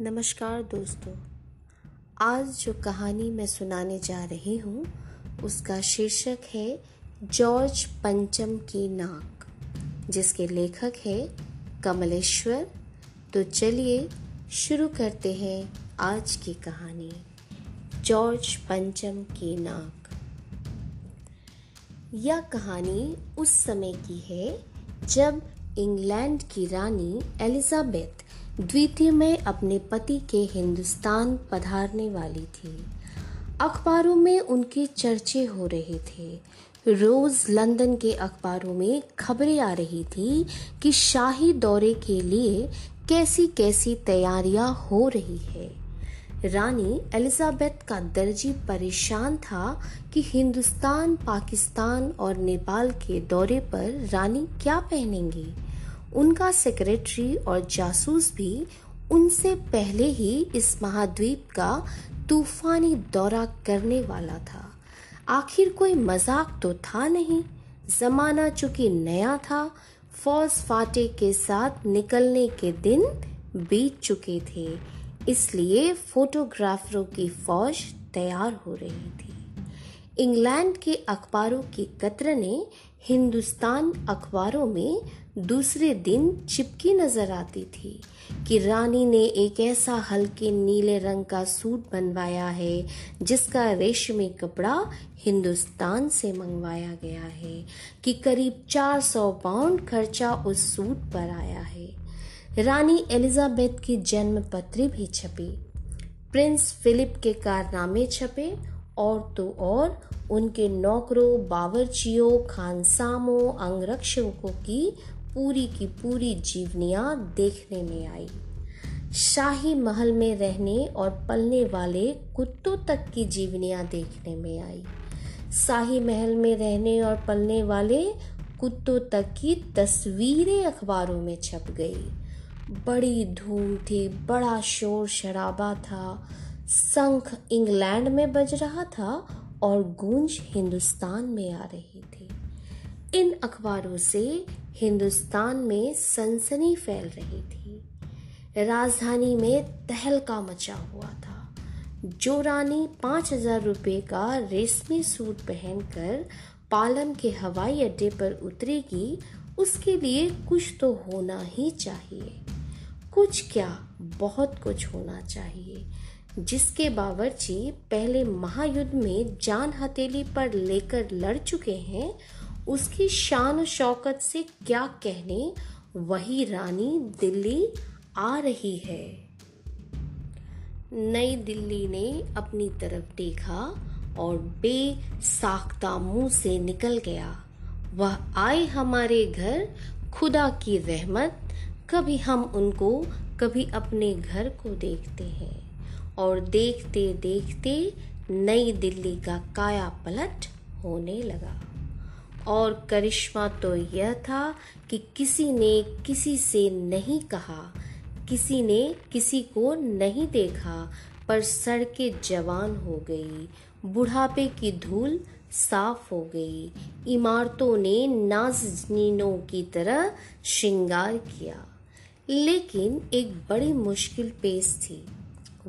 नमस्कार दोस्तों। आज जो कहानी मैं सुनाने जा रही हूँ, उसका शीर्षक है जॉर्ज पंचम की नाक, जिसके लेखक है कमलेश्वर। तो चलिए शुरू करते हैं आज की कहानी, जॉर्ज पंचम की नाक। यह कहानी उस समय की है जब इंग्लैंड की रानी एलिजाबेथ द्वितीय में अपने पति के हिंदुस्तान पधारने वाली थी। अखबारों में उनके चर्चे हो रहे थे। रोज लंदन के अखबारों में खबरें आ रही थी कि शाही दौरे के लिए कैसी कैसी तैयारियाँ हो रही है। रानी एलिजाबेथ का दर्जी परेशान था कि हिंदुस्तान, पाकिस्तान और नेपाल के दौरे पर रानी क्या पहनेंगी। उनका सेक्रेटरी और जासूस भी उनसे पहले ही इस महाद्वीप का तूफानी दौरा करने वाला था। आखिर कोई मज़ाक तो था नहीं। जमाना चूँकि नया था, फौज फाटे के साथ निकलने के दिन बीत चुके थे, इसलिए फोटोग्राफरों की फौज तैयार हो रही थी। इंग्लैंड के अखबारों की कतरने हिंदुस्तान अखबारों में दूसरे दिन चिपकी नज़र आती थी कि रानी ने एक ऐसा हल्के नीले रंग का सूट बनवाया है, जिसका रेशमी कपड़ा हिंदुस्तान से मंगवाया गया है कि करीब 400 पाउंड खर्चा उस सूट पर आया है। रानी एलिजाबेथ की जन्म पत्री भी छपी। प्रिंस फिलिप के कारनामे छपे और तो और उनके नौकरों, बावर्चियों, खानसामों, अंगरक्षकों की पूरी की पूरी जीवनियाँ देखने में आई। शाही महल में रहने और पलने वाले कुत्तों तक की जीवनियाँ देखने में आई। शाही महल में रहने और पलने वाले कुत्तों तक की तस्वीरें अखबारों में छप गई। बड़ी धूम थी, बड़ा शोर शराबा था शंख इंग्लैंड में बज रहा था और गूंज हिंदुस्तान में आ रही थी। इन अखबारों से हिंदुस्तान में सनसनी फैल रही थी। राजधानी में तहलका मचा हुआ था। जो रानी पाँच हज़ार रुपये का रेशमी सूट पहनकर पालम के हवाई अड्डे पर उतरेगी, उसके लिए कुछ तो होना ही चाहिए। कुछ क्या, बहुत कुछ होना चाहिए। जिसके बावर्ची पहले महायुद्ध में जान हथेली पर लेकर लड़ चुके हैं, उसकी शान शौकत से क्या कहने, वही रानी दिल्ली आ रही है। नई दिल्ली ने अपनी तरफ़ देखा और बेसाख्ता मुँह से निकल गया। वह आए हमारे घर, खुदा की रहमत, कभी हम उनको, कभी अपने घर को देखते हैं। और देखते देखते नई दिल्ली का काया पलट होने लगा। और करिश्मा तो यह था कि किसी ने किसी से नहीं कहा, किसी ने किसी को नहीं देखा, पर सड़कें जवान हो गई, बुढ़ापे की धूल साफ़ हो गई, इमारतों ने नाजनीनों की तरह श्रृंगार किया। लेकिन एक बड़ी मुश्किल पेश थी।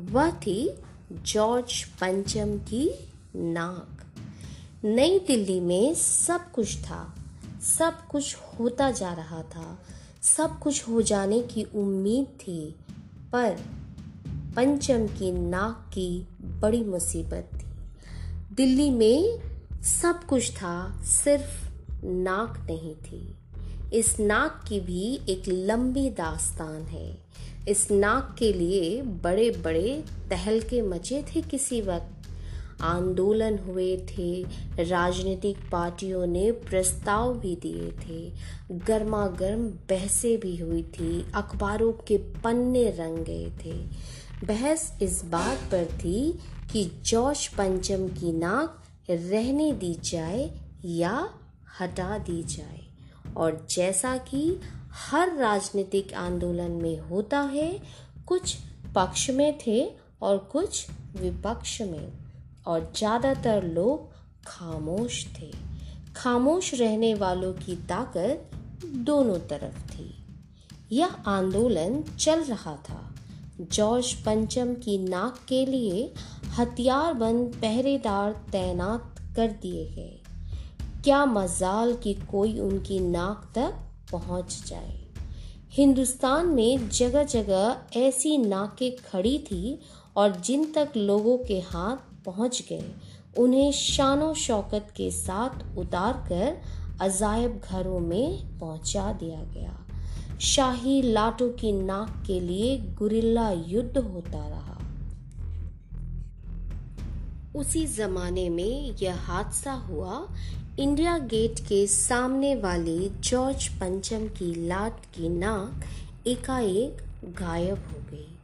वह थी जॉर्ज पंचम की नाक। नई दिल्ली में सब कुछ था, सब कुछ होता जा रहा था, सब कुछ हो जाने की उम्मीद थी, पर पंचम की नाक की बड़ी मुसीबत थी। दिल्ली में सब कुछ था, सिर्फ़ नाक नहीं थी। इस नाक की भी एक लंबी दास्तान है। इस नाक के लिए बड़े बड़े तहलके मचे थे किसी वक्त। आंदोलन हुए थे, राजनीतिक पार्टियों ने प्रस्ताव भी दिए थे। गर्मा गर्म बहसें भी हुई थी, अखबारों के पन्ने रंग गए थे। बहस इस बात पर थी कि जॉर्ज पंचम की नाक रहने दी जाए या हटा दी जाए। और जैसा कि हर राजनीतिक आंदोलन में होता है। कुछ पक्ष में थे और कुछ विपक्ष में। और ज़्यादातर लोग खामोश थे। खामोश रहने वालों की ताकत दोनों तरफ़ थी। यह आंदोलन चल रहा था। जॉर्ज पंचम की नाक के लिए हथियारबंद पहरेदार तैनात कर दिए गए। क्या मजाल कि कोई उनकी नाक तक पहुँच जाए। हिंदुस्तान में जगह जगह ऐसी नाकें खड़ी थी और जिन तक लोगों के हाथ पहुँच गए, उन्हें शानो शौकत के साथ उतार कर अजायब घरों में पहुँचा दिया गया। शाही लाटों की नाक के लिए गुरिल्ला युद्ध होता रहा। उसी जमाने में यह हादसा हुआ इंडिया गेट के सामने वाले जॉर्ज पंचम की लाट की नाक एकाएक गायब हो गई।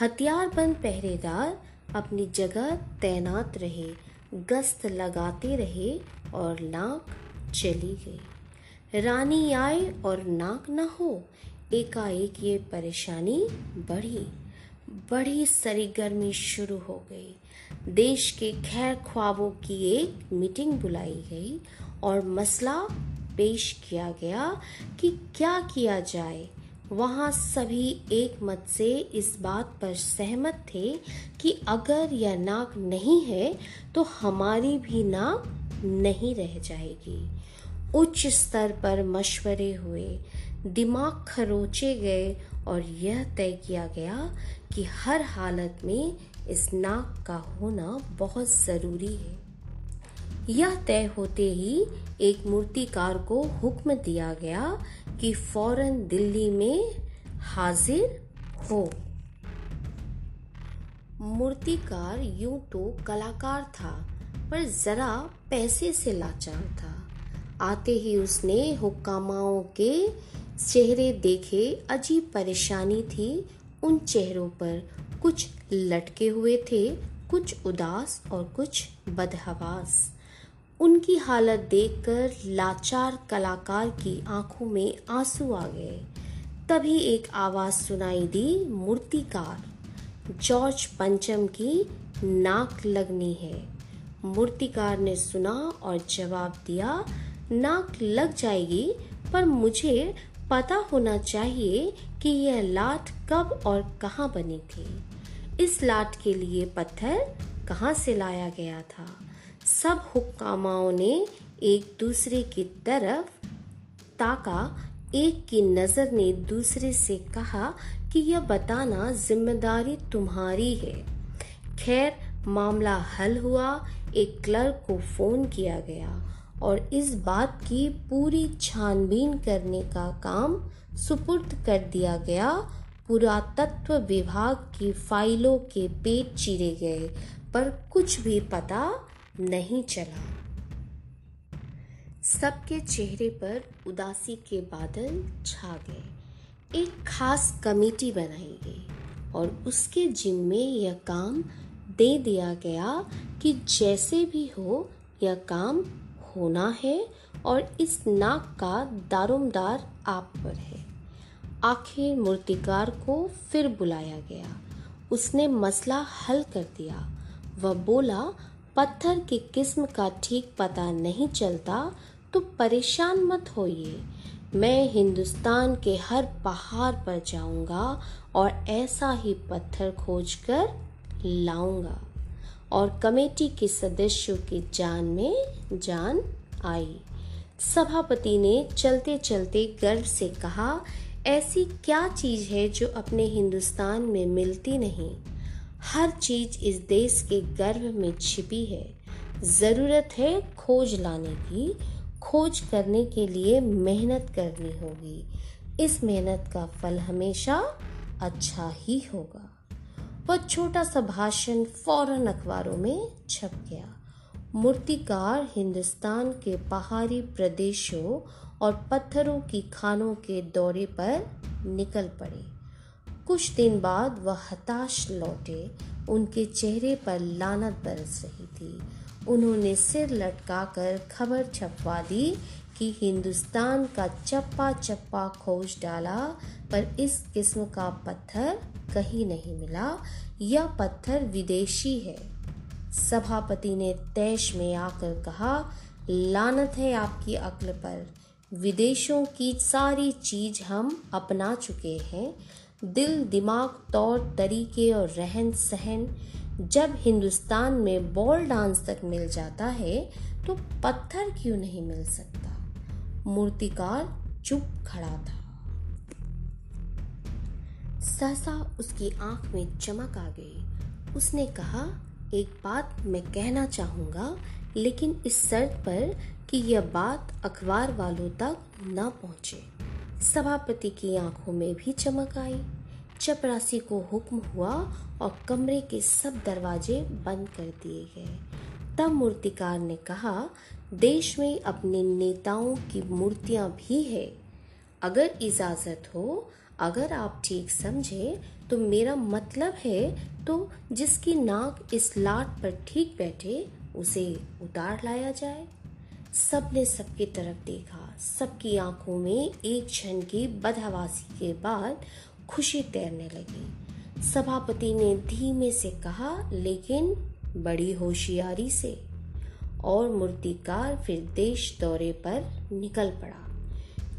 हथियारबंद पहरेदार अपनी जगह तैनात रहे, गश्त लगाते रहे और नाक चली गई। रानी आए और नाक न हो, एकाएक ये परेशानी बढ़ी। बड़ी सरगर्मी शुरू हो गई। देश के खैर ख्वाबों की एक मीटिंग बुलाई गई और मसला पेश किया गया कि क्या किया जाए। वहाँ सभी एक मत से इस बात पर सहमत थे कि अगर यह नाक नहीं है तो हमारी भी नाक नहीं रह जाएगी। उच्च स्तर पर मशवरे हुए। दिमाग खरोचे गए और यह तय किया गया कि हर हालत में इस नाक का होना बहुत ज़रूरी है। यह तय होते ही एक मूर्तिकार को हुक्म दिया गया कि फ़ौरन दिल्ली में हाजिर हो। मूर्तिकार यूँ तो कलाकार था, पर जरा पैसे से लाचार था। आते ही उसने हुक्कामाओं के चेहरे देखे अजीब परेशानी थी उन चेहरों पर। कुछ लटके हुए थे, कुछ उदास और कुछ बदहवास। उनकी हालत देखकर लाचार कलाकार की आँखों में आँसू आ गए। तभी एक आवाज़ सुनाई दी, मूर्तिकार, जॉर्ज पंचम की नाक लगनी है। मूर्तिकार ने सुना और जवाब दिया, नाक लग जाएगी, पर मुझे पता होना चाहिए कि यह लाट कब और कहाँ बनी थी। इस लाट के लिए पत्थर कहाँ से लाया गया था? सब हुक्कामाओं ने एक दूसरे की तरफ़ ताका, एक की नज़र ने दूसरे से कहा कि यह बताना ज़िम्मेदारी तुम्हारी है। खैर, मामला हल हुआ, एक क्लर्क को फ़ोन किया गया। और इस बात की पूरी छानबीन करने का काम सुपुर्द कर दिया गया। पुरातत्व विभाग की फाइलों के पेट चीरे गए, पर कुछ भी पता नहीं चला। सबके चेहरे पर उदासी के बादल छा गए। एक खास कमेटी बनाई गई और उसके जिम्मे यह काम दे दिया गया कि जैसे भी हो यह काम होना है और इस नाक का दारोमदार आप पर है। आखिर मूर्तिकार को फिर बुलाया गया। उसने मसला हल कर दिया। वह बोला, पत्थर की किस्म का ठीक पता नहीं चलता तो परेशान मत होइए। मैं हिंदुस्तान के हर पहाड़ पर जाऊँगा और ऐसा ही पत्थर खोजकर लाऊँगा। और कमेटी के सदस्यों की जान में जान आई। सभापति ने चलते चलते गर्व से कहा, ऐसी क्या चीज़ है जो अपने हिंदुस्तान में मिलती नहीं? हर चीज़ इस देश के गर्भ में छिपी है। ज़रूरत है खोज लाने की। खोज करने के लिए मेहनत करनी होगी। इस मेहनत का फल हमेशा अच्छा ही होगा। वह छोटा सा भाषण फ़ौरन अखबारों में छप गया। मूर्तिकार हिंदुस्तान के पहाड़ी प्रदेशों और पत्थरों की खानों के दौरे पर निकल पड़े। कुछ दिन बाद वह हताश लौटे। उनके चेहरे पर लानत बरस रही थी। उन्होंने सिर लटकाकर खबर छपवा दी कि हिंदुस्तान का चप्पा चप्पा खोज डाला, पर इस किस्म का पत्थर कहीं नहीं मिला। यह पत्थर विदेशी है। सभापति ने तैश में आकर कहा, लानत है आपकी अक्ल पर। विदेशों की सारी चीज़ हम अपना चुके हैं। दिल, दिमाग, तौर, तरीके और रहन सहन। जब हिंदुस्तान में बॉल डांस तक मिल जाता है तो पत्थर क्यों नहीं मिल सकता? मूर्तिकार चुप खड़ा था। सहसा उसकी आँख में चमक आ गई। उसने कहा, एक बात मैं कहना चाहूँगा, लेकिन इस शर्त पर कि यह बात अखबार वालों तक न पहुँचे। सभापति की आँखों में भी चमक आई। चपरासी को हुक्म हुआ और कमरे के सब दरवाजे बंद कर दिए गए। तब मूर्तिकार ने कहा, देश में अपने नेताओं की मूर्तियाँ भी है। अगर इजाज़त हो, अगर आप ठीक समझे तो मेरा मतलब है तो जिसकी नाक इस लाट पर ठीक बैठे, उसे उतार लाया जाए। सबने सबकी तरफ़ देखा। सबकी आँखों में एक क्षण की बदहवासी के बाद खुशी तैरने लगी। सभापति ने धीमे से कहा, लेकिन बड़ी होशियारी से और मूर्तिकार फिर देश दौरे पर निकल पड़ा।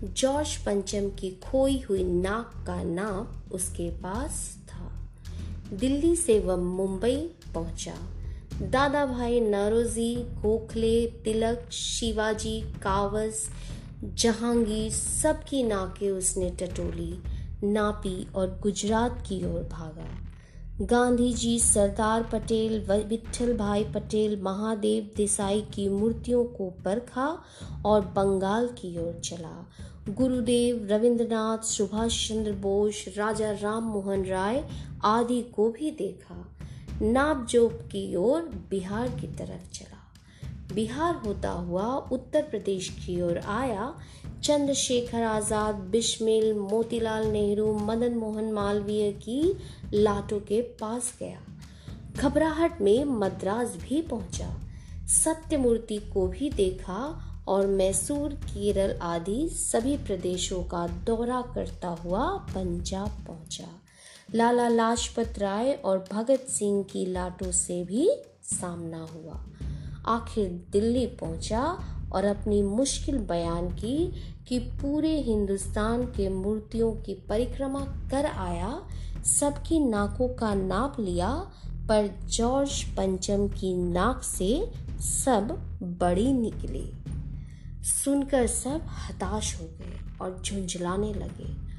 जॉर्ज पंचम की खोई हुई नाक का नाप उसके पास था। दिल्ली से वह मुंबई पहुँचा। दादा भाई नरोजी, गोखले, तिलक, शिवाजी, कावस, जहांगीर सबकी नाकें उसने टटोली, नापी और गुजरात की ओर भागा। गांधी जी सरदार पटेल विठल भाई पटेल, महादेव देसाई की मूर्तियों को परखा और बंगाल की ओर चला। गुरुदेव रविंद्रनाथ, सुभाष चंद्र बोस, राजा राम मोहन राय आदि को भी देखा। नापजोप की ओर बिहार की तरफ़ चला। बिहार होता हुआ उत्तर प्रदेश की ओर आया। चंद्रशेखर आज़ाद बिस्मिल मोतीलाल नेहरू, मदन मोहन मालवीय की लाटों के पास गया। घबराहट में मद्रास भी पहुँचा। सत्यमूर्ति को भी देखा और मैसूर, केरल आदि सभी प्रदेशों का दौरा करता हुआ पंजाब पहुँचा। लाला लाजपत राय और भगत सिंह की लाटों से भी सामना हुआ। आखिर दिल्ली पहुँचा और अपनी मुश्किल बयान की कि पूरे हिंदुस्तान के मूर्तियों की परिक्रमा कर आया, सबकी नाकों का नाप लिया, पर जॉर्ज पंचम की नाक से सब बड़ी निकली। सुनकर सब हताश हो गए और झुंझलाने लगे।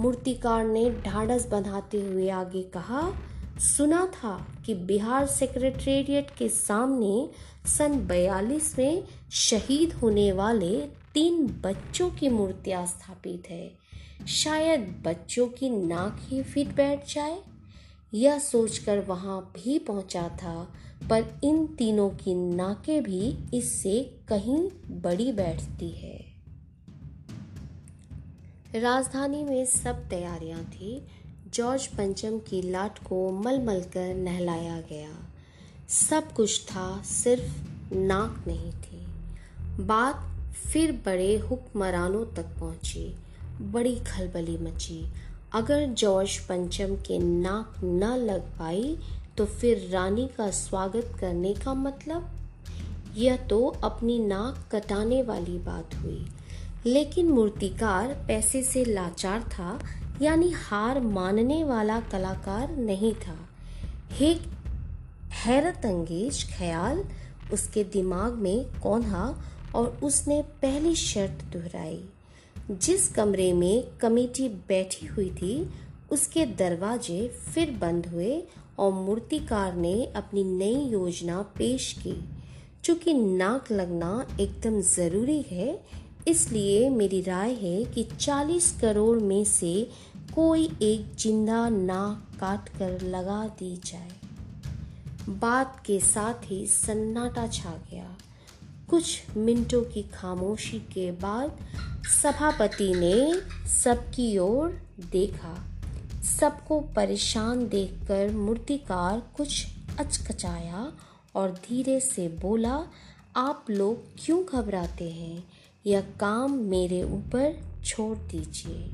मूर्तिकार ने ढाढ़स बंधाते हुए आगे कहा सुना था कि बिहार सेक्रेटेरिएट के सामने सन 42 में शहीद होने वाले तीन बच्चों की मूर्तियाँ स्थापित है। शायद बच्चों की नाक ही फिट बैठ जाए। यह सोचकर वहाँ भी पहुँचा था, पर इन तीनों की नाकें भी इससे कहीं बड़ी बैठती है। राजधानी में सब तैयारियाँ थी। जॉर्ज पंचम की लाट को मल मल कर नहलाया गया। सब कुछ था, सिर्फ़ नाक नहीं थी। बात फिर बड़े हुक्मरानों तक पहुँची। बड़ी खलबली मची। अगर जॉर्ज पंचम के नाक न लग पाई तो फिर रानी का स्वागत करने का मतलब? यह तो अपनी नाक कटाने वाली बात हुई। लेकिन मूर्तिकार पैसे से लाचार था यानी हार मानने वाला कलाकार नहीं था। एक हैरत अंगेज, ख्याल, उसके दिमाग में कौंधा और उसने पहली शर्त दोहराई। जिस कमरे में कमेटी बैठी हुई थी, उसके दरवाजे फिर बंद हुए और मूर्तिकार ने अपनी नई योजना पेश की। चूँकि नाक लगना एकदम ज़रूरी है इसलिए मेरी राय है कि 40 करोड़ में से कोई एक ज़िंदा नाक काट कर लगा दी जाए। बात के साथ ही सन्नाटा छा गया। कुछ मिनटों की खामोशी के बाद सभापति ने सबकी ओर देखा। सबको परेशान देखकर मूर्तिकार कुछ अचकचाया और धीरे से बोला, आप लोग क्यों घबराते हैं? यह काम मेरे ऊपर छोड़ दीजिए।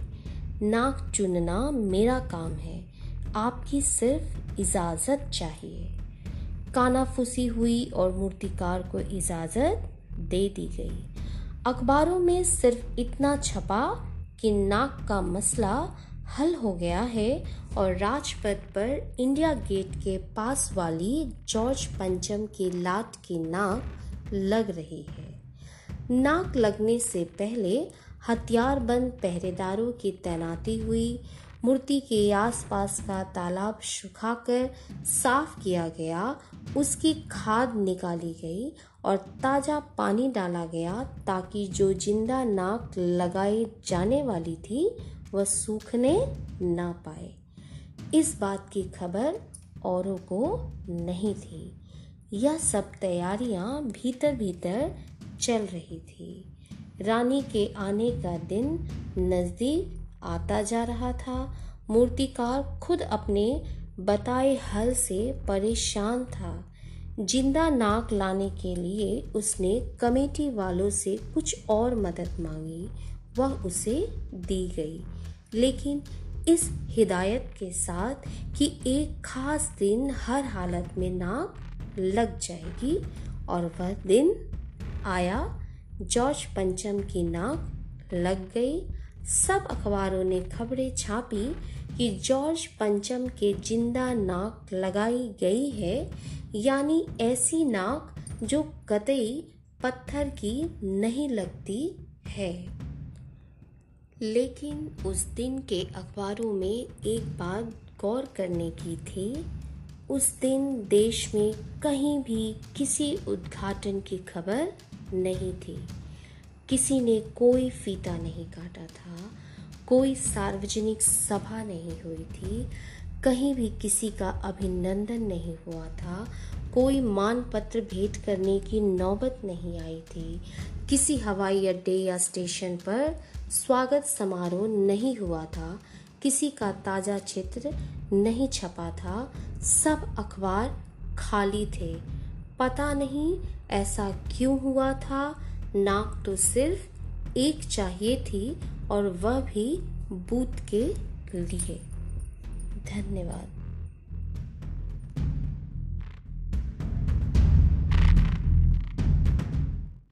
नाक चुनना मेरा काम है। आपकी सिर्फ़ इजाज़त चाहिए। कानाफूसी हुई और मूर्तिकार को इजाज़त दे दी गई। अखबारों में सिर्फ़ इतना छपा कि नाक का मसला हल हो गया है और राजपथ पर इंडिया गेट के पास वाली जॉर्ज पंचम की लाट की नाक लग रही है। नाक लगने से पहले हथियारबंद पहरेदारों की तैनाती हुई, मूर्ति के आसपास का तालाब सुखाकर साफ़ किया गया, उसकी खाद निकाली गई और ताज़ा पानी डाला गया ताकि जो ज़िंदा नाक लगाई जाने वाली थी, वह सूखने ना पाए। इस बात की खबर औरों को नहीं थी। यह सब तैयारियाँ भीतर भीतर चल रही थी। रानी के आने का दिन नज़दीक आता जा रहा था। मूर्तिकार खुद अपने बताए हल से परेशान था। ज़िंदा नाक लाने के लिए उसने कमेटी वालों से कुछ और मदद मांगी, वह उसे दी गई। लेकिन इस हिदायत के साथ कि एक खास दिन हर हालत में नाक लग जाएगी और वह दिन आया। जॉर्ज पंचम की नाक लग गई। सब अखबारों ने खबरें छापी कि जॉर्ज पंचम के ज़िंदा नाक लगाई गई है। यानी ऐसी नाक जो कतई पत्थर की नहीं लगती है। लेकिन उस दिन के अखबारों में एक बात गौर करने की थी। उस दिन देश में कहीं भी किसी उद्घाटन की खबर नहीं थी। किसी ने कोई फीता नहीं काटा था, कोई सार्वजनिक सभा नहीं हुई थी, कहीं भी किसी का अभिनंदन नहीं हुआ था, कोई मान पत्र भेंट करने की नौबत नहीं आई थी। किसी हवाई अड्डे या स्टेशन पर स्वागत समारोह नहीं हुआ था, किसी का ताज़ा चित्र नहीं छपा था, सब अखबार खाली थे। पता नहीं ऐसा क्यों हुआ था? नाक तो सिर्फ़ एक चाहिए थी और वह भी बूथ के लिए। धन्यवाद।